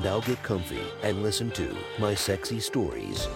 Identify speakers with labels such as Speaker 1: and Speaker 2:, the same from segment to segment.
Speaker 1: Now get comfy and listen to my sexy stories.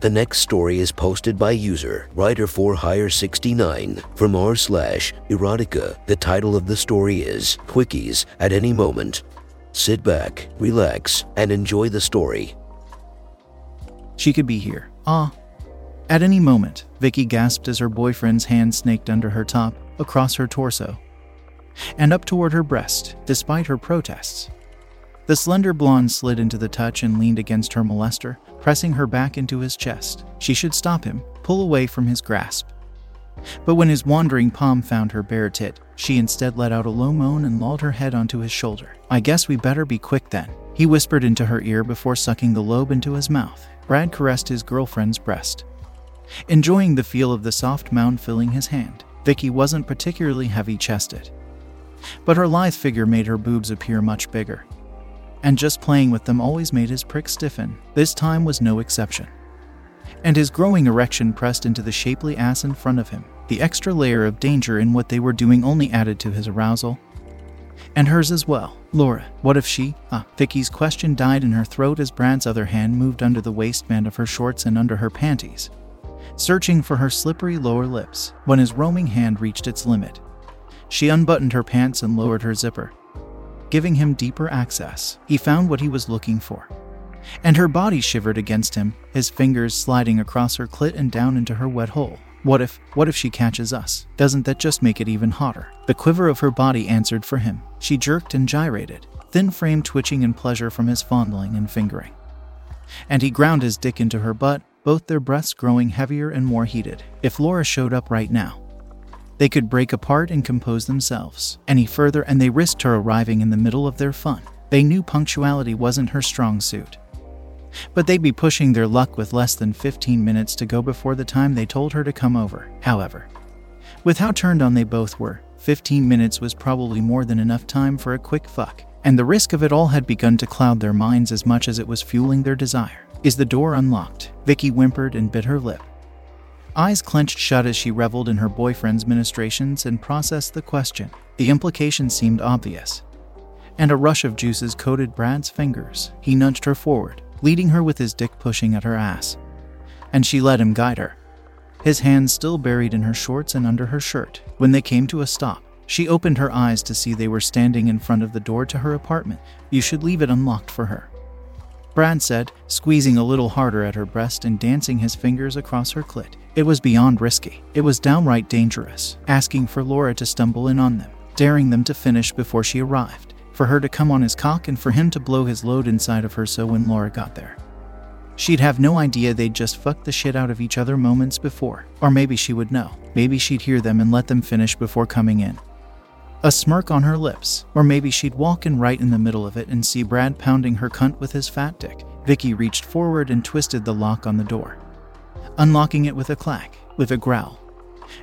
Speaker 1: The next story is posted by user writer for hire 69 from r slash erotica. The title of the story is Quickies at any moment. Sit back, relax, and enjoy the story.
Speaker 2: She could be here. Ah. At any moment, Vicky gasped as her boyfriend's hand snaked under her top, across her torso, and up toward her breast, despite her protests. The slender blonde slid into the touch and leaned against her molester, pressing her back into his chest. She should stop him, pull away from his grasp. But when his wandering palm found her bare tit, she instead let out a low moan and lolled her head onto his shoulder. I guess we better be quick then, he whispered into her ear before sucking the lobe into his mouth. Brad caressed his girlfriend's breast, enjoying the feel of the soft mound filling his hand. Vicky wasn't particularly heavy chested, but her lithe figure made her boobs appear much bigger and just playing with them always made his prick stiffen. This time was no exception. And his growing erection pressed into the shapely ass in front of him. The extra layer of danger in what they were doing only added to his arousal. And hers as well. Laura, what if she? Ah, Vicky's question died in her throat as Brad's other hand moved under the waistband of her shorts and under her panties, searching for her slippery lower lips. When his roaming hand reached its limit, she unbuttoned her pants and lowered her zipper giving him deeper access. He found what he was looking for. And her body shivered against him, his fingers sliding across her clit and down into her wet hole. What if, what if she catches us? Doesn't that just make it even hotter? The quiver of her body answered for him. She jerked and gyrated, thin frame twitching in pleasure from his fondling and fingering. And he ground his dick into her butt, both their breaths growing heavier and more heated. If Laura showed up right now, they could break apart and compose themselves any further, and they risked her arriving in the middle of their fun. They knew punctuality wasn't her strong suit. But they'd be pushing their luck with less than 15 minutes to go before the time they told her to come over. However, with how turned on they both were, 15 minutes was probably more than enough time for a quick fuck, and the risk of it all had begun to cloud their minds as much as it was fueling their desire. Is the door unlocked? Vicky whimpered and bit her lip eyes clenched shut as she reveled in her boyfriend's ministrations and processed the question. The implication seemed obvious. And a rush of juices coated Brad's fingers. He nudged her forward, leading her with his dick pushing at her ass. And she let him guide her, his hands still buried in her shorts and under her shirt. When they came to a stop, she opened her eyes to see they were standing in front of the door to her apartment. You should leave it unlocked for her. Brad said, squeezing a little harder at her breast and dancing his fingers across her clit. It was beyond risky. It was downright dangerous, asking for Laura to stumble in on them, daring them to finish before she arrived, for her to come on his cock and for him to blow his load inside of her so when Laura got there. She'd have no idea they'd just fucked the shit out of each other moments before. Or maybe she would know. Maybe she'd hear them and let them finish before coming in a smirk on her lips, or maybe she'd walk in right in the middle of it and see Brad pounding her cunt with his fat dick. Vicky reached forward and twisted the lock on the door, unlocking it with a clack, with a growl.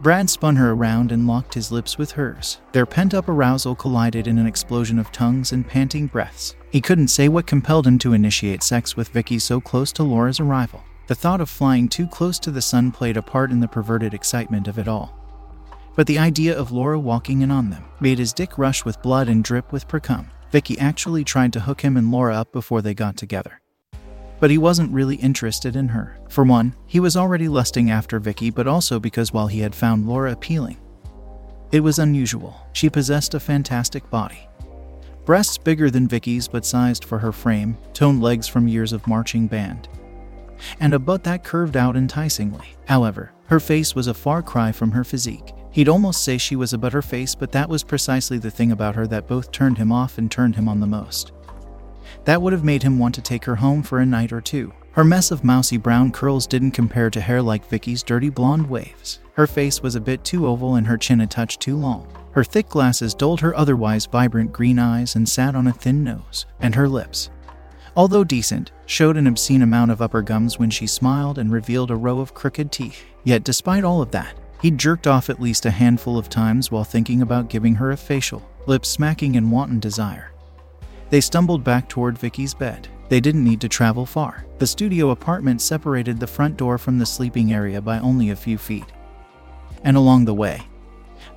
Speaker 2: Brad spun her around and locked his lips with hers. Their pent up arousal collided in an explosion of tongues and panting breaths. He couldn't say what compelled him to initiate sex with Vicky so close to Laura's arrival. The thought of flying too close to the sun played a part in the perverted excitement of it all but the idea of Laura walking in on them made his dick rush with blood and drip with precum. Vicky actually tried to hook him and Laura up before they got together. But he wasn't really interested in her. For one, he was already lusting after Vicky, but also because while he had found Laura appealing, it was unusual. She possessed a fantastic body. Breasts bigger than Vicky's but sized for her frame, toned legs from years of marching band, and a butt that curved out enticingly. However, her face was a far cry from her physique. He'd almost say she was a butterface, but that was precisely the thing about her that both turned him off and turned him on the most. That would have made him want to take her home for a night or two. Her mess of mousy brown curls didn't compare to hair like Vicky's dirty blonde waves. Her face was a bit too oval and her chin a touch too long. Her thick glasses dulled her otherwise vibrant green eyes and sat on a thin nose, and her lips, although decent, showed an obscene amount of upper gums when she smiled and revealed a row of crooked teeth. Yet, despite all of that, he jerked off at least a handful of times while thinking about giving her a facial, lips smacking in wanton desire. They stumbled back toward Vicky's bed. They didn't need to travel far. The studio apartment separated the front door from the sleeping area by only a few feet and along the way.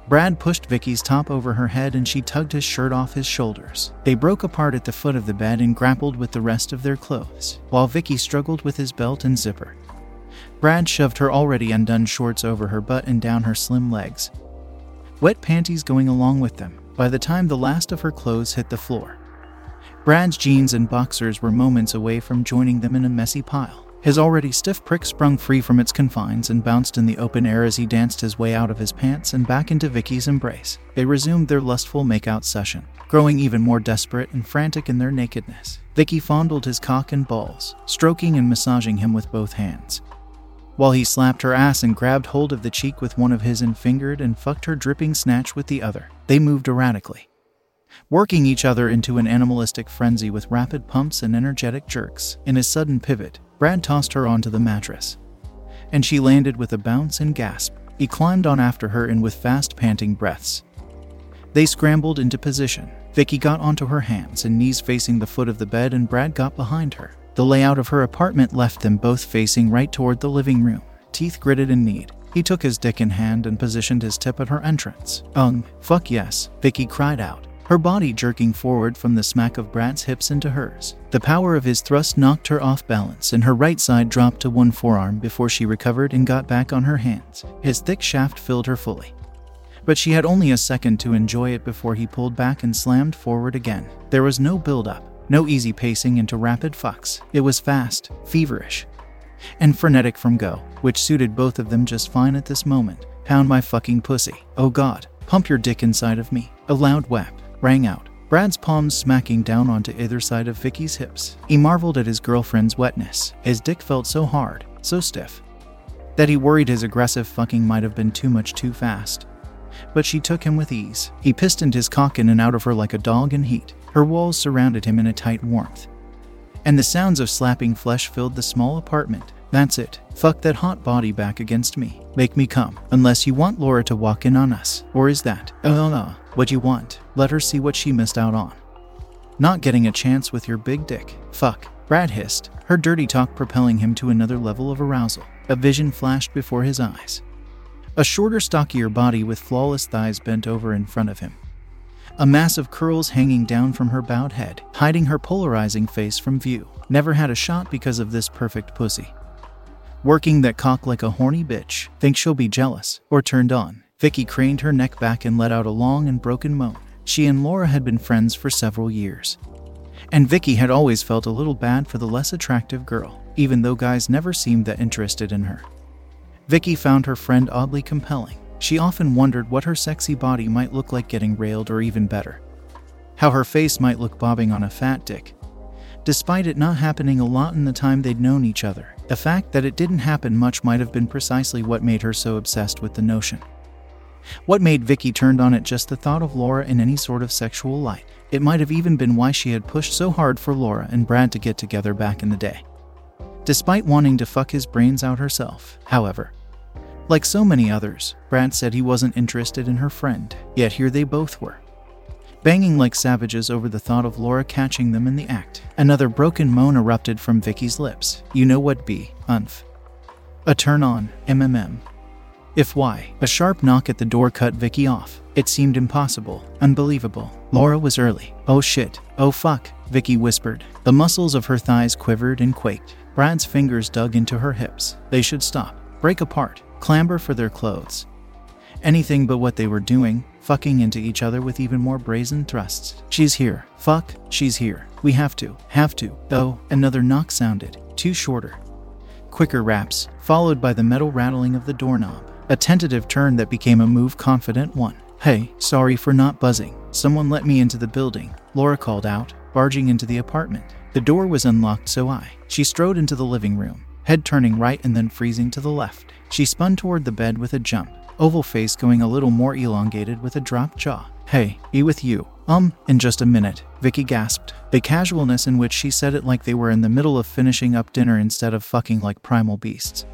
Speaker 2: Brad pushed Vicky's top over her head and she tugged his shirt off his shoulders. They broke apart at the foot of the bed and grappled with the rest of their clothes, while Vicky struggled with his belt and zipper. Brad shoved her already undone shorts over her butt and down her slim legs, wet panties going along with them by the time the last of her clothes hit the floor. Brad's jeans and boxers were moments away from joining them in a messy pile. His already stiff prick sprung free from its confines and bounced in the open air as he danced his way out of his pants and back into Vicky's embrace. They resumed their lustful makeout session, growing even more desperate and frantic in their nakedness. Vicky fondled his cock and balls, stroking and massaging him with both hands. While he slapped her ass and grabbed hold of the cheek with one of his and fingered and fucked her dripping snatch with the other, they moved erratically, working each other into an animalistic frenzy with rapid pumps and energetic jerks. In a sudden pivot, Brad tossed her onto the mattress, and she landed with a bounce and gasp. He climbed on after her and with fast, panting breaths. They scrambled into position. Vicky got onto her hands and knees facing the foot of the bed, and Brad got behind her. The layout of her apartment left them both facing right toward the living room, teeth gritted in need. He took his dick in hand and positioned his tip at her entrance. Ung, fuck yes, Vicky cried out her body jerking forward from the smack of Brad's hips into hers. The power of his thrust knocked her off balance, and her right side dropped to one forearm before she recovered and got back on her hands. His thick shaft filled her fully. But she had only a second to enjoy it before he pulled back and slammed forward again. There was no build up, no easy pacing into rapid fucks. It was fast, feverish, and frenetic from go, which suited both of them just fine at this moment. Pound my fucking pussy. Oh god, pump your dick inside of me. A loud whap rang out, Brad's palms smacking down onto either side of Vicky's hips. He marveled at his girlfriend's wetness. His dick felt so hard, so stiff, that he worried his aggressive fucking might have been too much too fast. But she took him with ease. He pistoned his cock in and out of her like a dog in heat. Her walls surrounded him in a tight warmth. And the sounds of slapping flesh filled the small apartment. That's it. Fuck that hot body back against me. Make me come. Unless you want Laura to walk in on us. Or is that, oh no, what you want? Let her see what she missed out on. Not getting a chance with your big dick. Fuck. Brad hissed, her dirty talk propelling him to another level of arousal. A vision flashed before his eyes. A shorter, stockier body with flawless thighs bent over in front of him. A mass of curls hanging down from her bowed head, hiding her polarizing face from view. Never had a shot because of this perfect pussy working that cock like a horny bitch, think she'll be jealous or turned on. Vicky craned her neck back and let out a long and broken moan. She and Laura had been friends for several years. And Vicky had always felt a little bad for the less attractive girl, even though guys never seemed that interested in her. Vicky found her friend oddly compelling. She often wondered what her sexy body might look like getting railed or even better. How her face might look bobbing on a fat dick. Despite it not happening a lot in the time they'd known each other, the fact that it didn't happen much might have been precisely what made her so obsessed with the notion. What made Vicky turned on at just the thought of Laura in any sort of sexual light. It might have even been why she had pushed so hard for Laura and Brad to get together back in the day. Despite wanting to fuck his brains out herself, however, like so many others, Brad said he wasn't interested in her friend, yet here they both were banging like savages over the thought of Laura catching them in the act. Another broken moan erupted from Vicky's lips. You know what B, unf. A turn on, MMM. If why, a sharp knock at the door cut Vicky off. It seemed impossible, unbelievable. Laura was early. Oh shit, oh fuck, Vicky whispered. The muscles of her thighs quivered and quaked. Brad's fingers dug into her hips. They should stop, break apart, clamber for their clothes. Anything but what they were doing, fucking into each other with even more brazen thrusts. She's here. Fuck, she's here. We have to, have to. Oh, another knock sounded, two shorter. Quicker raps, followed by the metal rattling of the doorknob. A tentative turn that became a move confident one. Hey, sorry for not buzzing. Someone let me into the building, Laura called out, barging into the apartment. The door was unlocked, so I. She strode into the living room, head turning right and then freezing to the left. She spun toward the bed with a jump, oval face going a little more elongated with a dropped jaw. Hey, be with you. Um, in just a minute, Vicky gasped. The casualness in which she said it like they were in the middle of finishing up dinner instead of fucking like primal beasts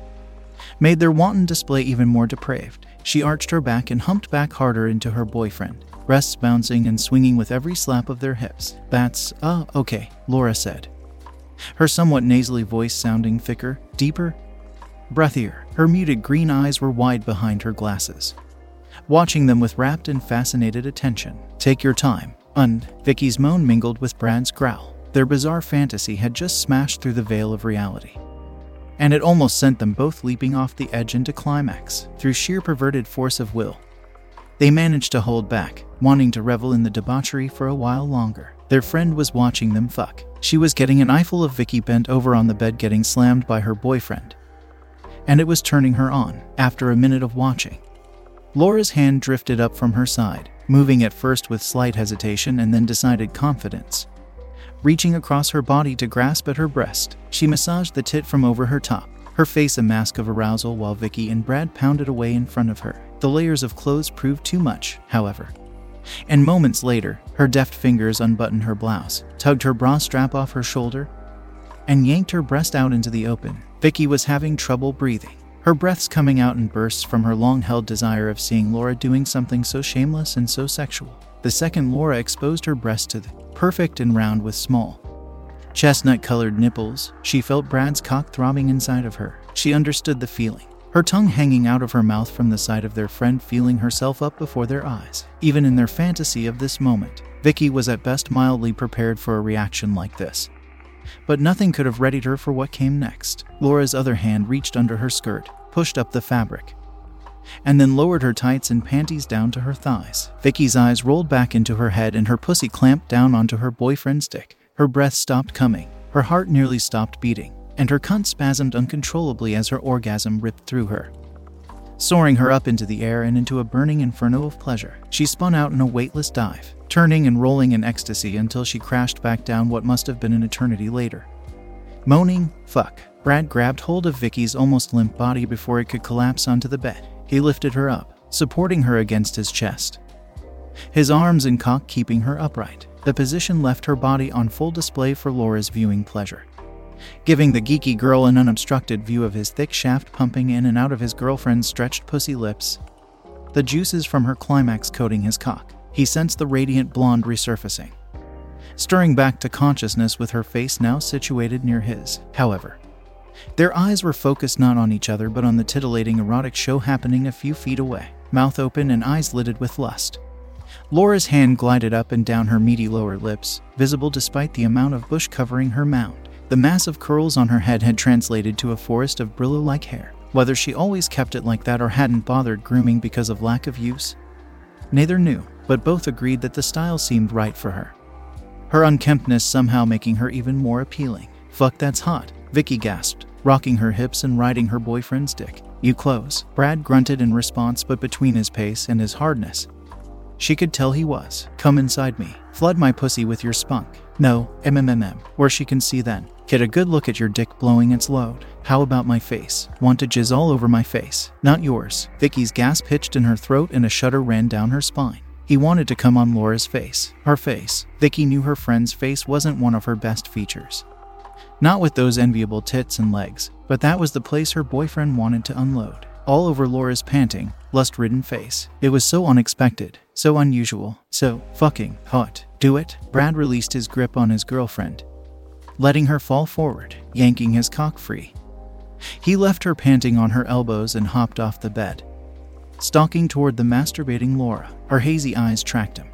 Speaker 2: made their wanton display even more depraved. She arched her back and humped back harder into her boyfriend, breasts bouncing and swinging with every slap of their hips. That's, uh, okay, Laura said. Her somewhat nasally voice sounding thicker, deeper, breathier. Her muted green eyes were wide behind her glasses, watching them with rapt and fascinated attention. Take your time. Und, Vicky's moan mingled with Brad's growl. Their bizarre fantasy had just smashed through the veil of reality. And it almost sent them both leaping off the edge into climax through sheer perverted force of will. They managed to hold back, wanting to revel in the debauchery for a while longer. Their friend was watching them fuck. She was getting an eyeful of Vicky bent over on the bed getting slammed by her boyfriend. And it was turning her on, after a minute of watching. Laura's hand drifted up from her side, moving at first with slight hesitation and then decided confidence. Reaching across her body to grasp at her breast, she massaged the tit from over her top, her face a mask of arousal while Vicky and Brad pounded away in front of her. The layers of clothes proved too much, however. And moments later, her deft fingers unbuttoned her blouse, tugged her bra strap off her shoulder, and yanked her breast out into the open. Vicky was having trouble breathing, her breaths coming out in bursts from her long held desire of seeing Laura doing something so shameless and so sexual. The second Laura exposed her breast to the perfect and round with small, chestnut colored nipples, she felt Brad's cock throbbing inside of her. She understood the feeling, her tongue hanging out of her mouth from the side of their friend, feeling herself up before their eyes. Even in their fantasy of this moment, Vicky was at best mildly prepared for a reaction like this. But nothing could have readied her for what came next. Laura's other hand reached under her skirt, pushed up the fabric, and then lowered her tights and panties down to her thighs. Vicky's eyes rolled back into her head and her pussy clamped down onto her boyfriend's dick. Her breath stopped coming, her heart nearly stopped beating, and her cunt spasmed uncontrollably as her orgasm ripped through her. Soaring her up into the air and into a burning inferno of pleasure, she spun out in a weightless dive, turning and rolling in ecstasy until she crashed back down what must have been an eternity later. Moaning, fuck, Brad grabbed hold of Vicky's almost limp body before it could collapse onto the bed. He lifted her up, supporting her against his chest. His arms and cock keeping her upright. The position left her body on full display for Laura's viewing pleasure, giving the geeky girl an unobstructed view of his thick shaft pumping in and out of his girlfriend's stretched pussy lips, the juices from her climax coating his cock. He sensed the radiant blonde resurfacing, stirring back to consciousness with her face now situated near his. However, their eyes were focused not on each other but on the titillating erotic show happening a few feet away, mouth open and eyes lidded with lust. Laura's hand glided up and down her meaty lower lips, visible despite the amount of bush covering her mound. The mass of curls on her head had translated to a forest of Brillo like hair. Whether she always kept it like that or hadn't bothered grooming because of lack of use, neither knew, but both agreed that the style seemed right for her. Her unkemptness somehow making her even more appealing. Fuck, that's hot, Vicky gasped, rocking her hips and riding her boyfriend's dick. You close. Brad grunted in response, but between his pace and his hardness, she could tell he was. Come inside me. Flood my pussy with your spunk. No, MMMM, where she can see then. Get a good look at your dick blowing its load. How about my face? Want to jizz all over my face? Not yours. Vicky's gasp hitched in her throat and a shudder ran down her spine. He wanted to come on Laura's face. Her face. Vicky knew her friend's face wasn't one of her best features. Not with those enviable tits and legs, but that was the place her boyfriend wanted to unload. All over Laura's panting, lust ridden face. It was so unexpected, so unusual, so fucking hot. Do it? Brad released his grip on his girlfriend, letting her fall forward, yanking his cock free. He left her panting on her elbows and hopped off the bed, stalking toward the masturbating Laura. Her hazy eyes tracked him,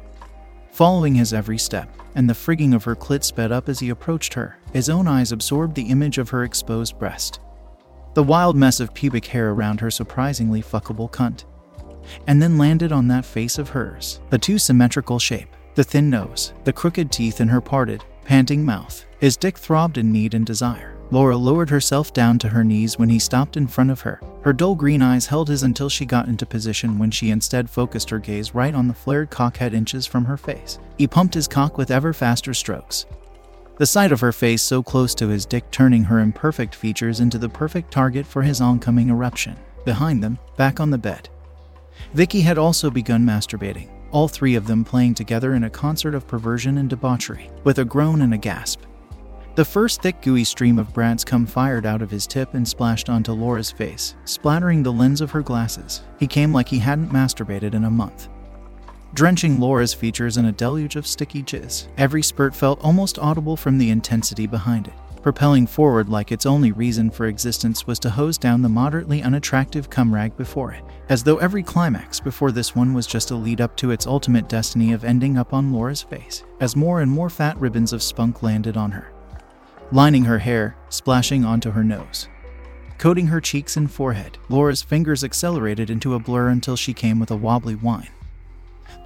Speaker 2: following his every step and the frigging of her clit sped up as he approached her. His own eyes absorbed the image of her exposed breast, the wild mess of pubic hair around her surprisingly fuckable cunt, and then landed on that face of hers, the too symmetrical shape, the thin nose, the crooked teeth in her parted, panting mouth. His dick throbbed in need and desire. Laura lowered herself down to her knees when he stopped in front of her. Her dull green eyes held his until she got into position when she instead focused her gaze right on the flared cockhead inches from her face. He pumped his cock with ever faster strokes, The sight of her face so close to his dick turning her imperfect features into the perfect target for his oncoming eruption. Behind them, back on the bed, Vicky had also begun masturbating, all three of them playing together in a concert of perversion and debauchery, with a groan and a gasp. The first thick, gooey stream of Brad's cum fired out of his tip and splashed onto Laura's face, splattering the lens of her glasses. He came like he hadn't masturbated in a month. Drenching Laura's features in a deluge of sticky jizz, every spurt felt almost audible from the intensity behind it propelling forward like its only reason for existence was to hose down the moderately unattractive cum rag before it, as though every climax before this one was just a lead up to its ultimate destiny of ending up on Laura's face, as more and more fat ribbons of spunk landed on her, lining her hair, splashing onto her nose. Coating her cheeks and forehead, Laura's fingers accelerated into a blur until she came with a wobbly whine.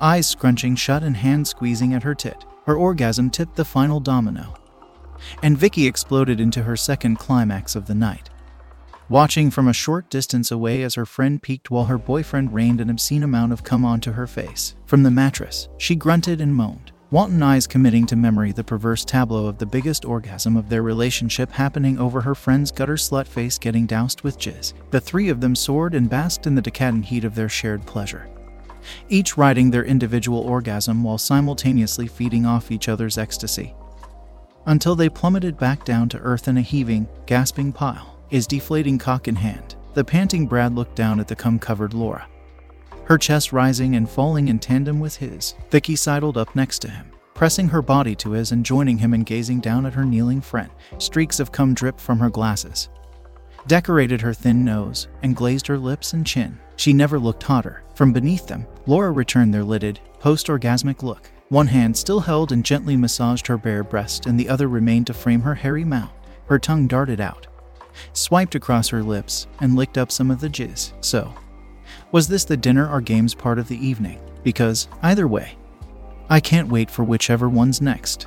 Speaker 2: Eyes scrunching shut and hands squeezing at her tit, her orgasm tipped the final domino, and Vicky exploded into her second climax of the night. Watching from a short distance away as her friend peaked while her boyfriend rained an obscene amount of cum onto her face. From the mattress, she grunted and moaned, wanton eyes committing to memory the perverse tableau of the biggest orgasm of their relationship happening over her friend's gutter slut face getting doused with jizz. The three of them soared and basked in the decadent heat of their shared pleasure, each riding their individual orgasm while simultaneously feeding off each other's ecstasy until they plummeted back down to earth in a heaving, gasping pile, his deflating cock in hand. The panting Brad looked down at the cum covered Laura, her chest rising and falling in tandem with his. Vicky sidled up next to him, pressing her body to his and joining him in gazing down at her kneeling friend. Streaks of cum dripped from her glasses, decorated her thin nose, and glazed her lips and chin. She never looked hotter. From beneath them, Laura returned their lidded, post orgasmic look. One hand still held and gently massaged her bare breast, and the other remained to frame her hairy mouth. Her tongue darted out, swiped across her lips, and licked up some of the jizz. So, was this the dinner or games part of the evening? Because, either way, I can't wait for whichever one's next.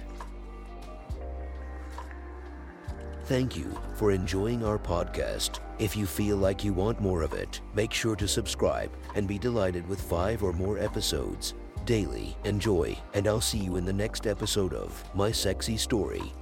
Speaker 1: Thank you for enjoying our podcast. If you feel like you want more of it, make sure to subscribe and be delighted with five or more episodes daily. Enjoy, and I'll see you in the next episode of My Sexy Story.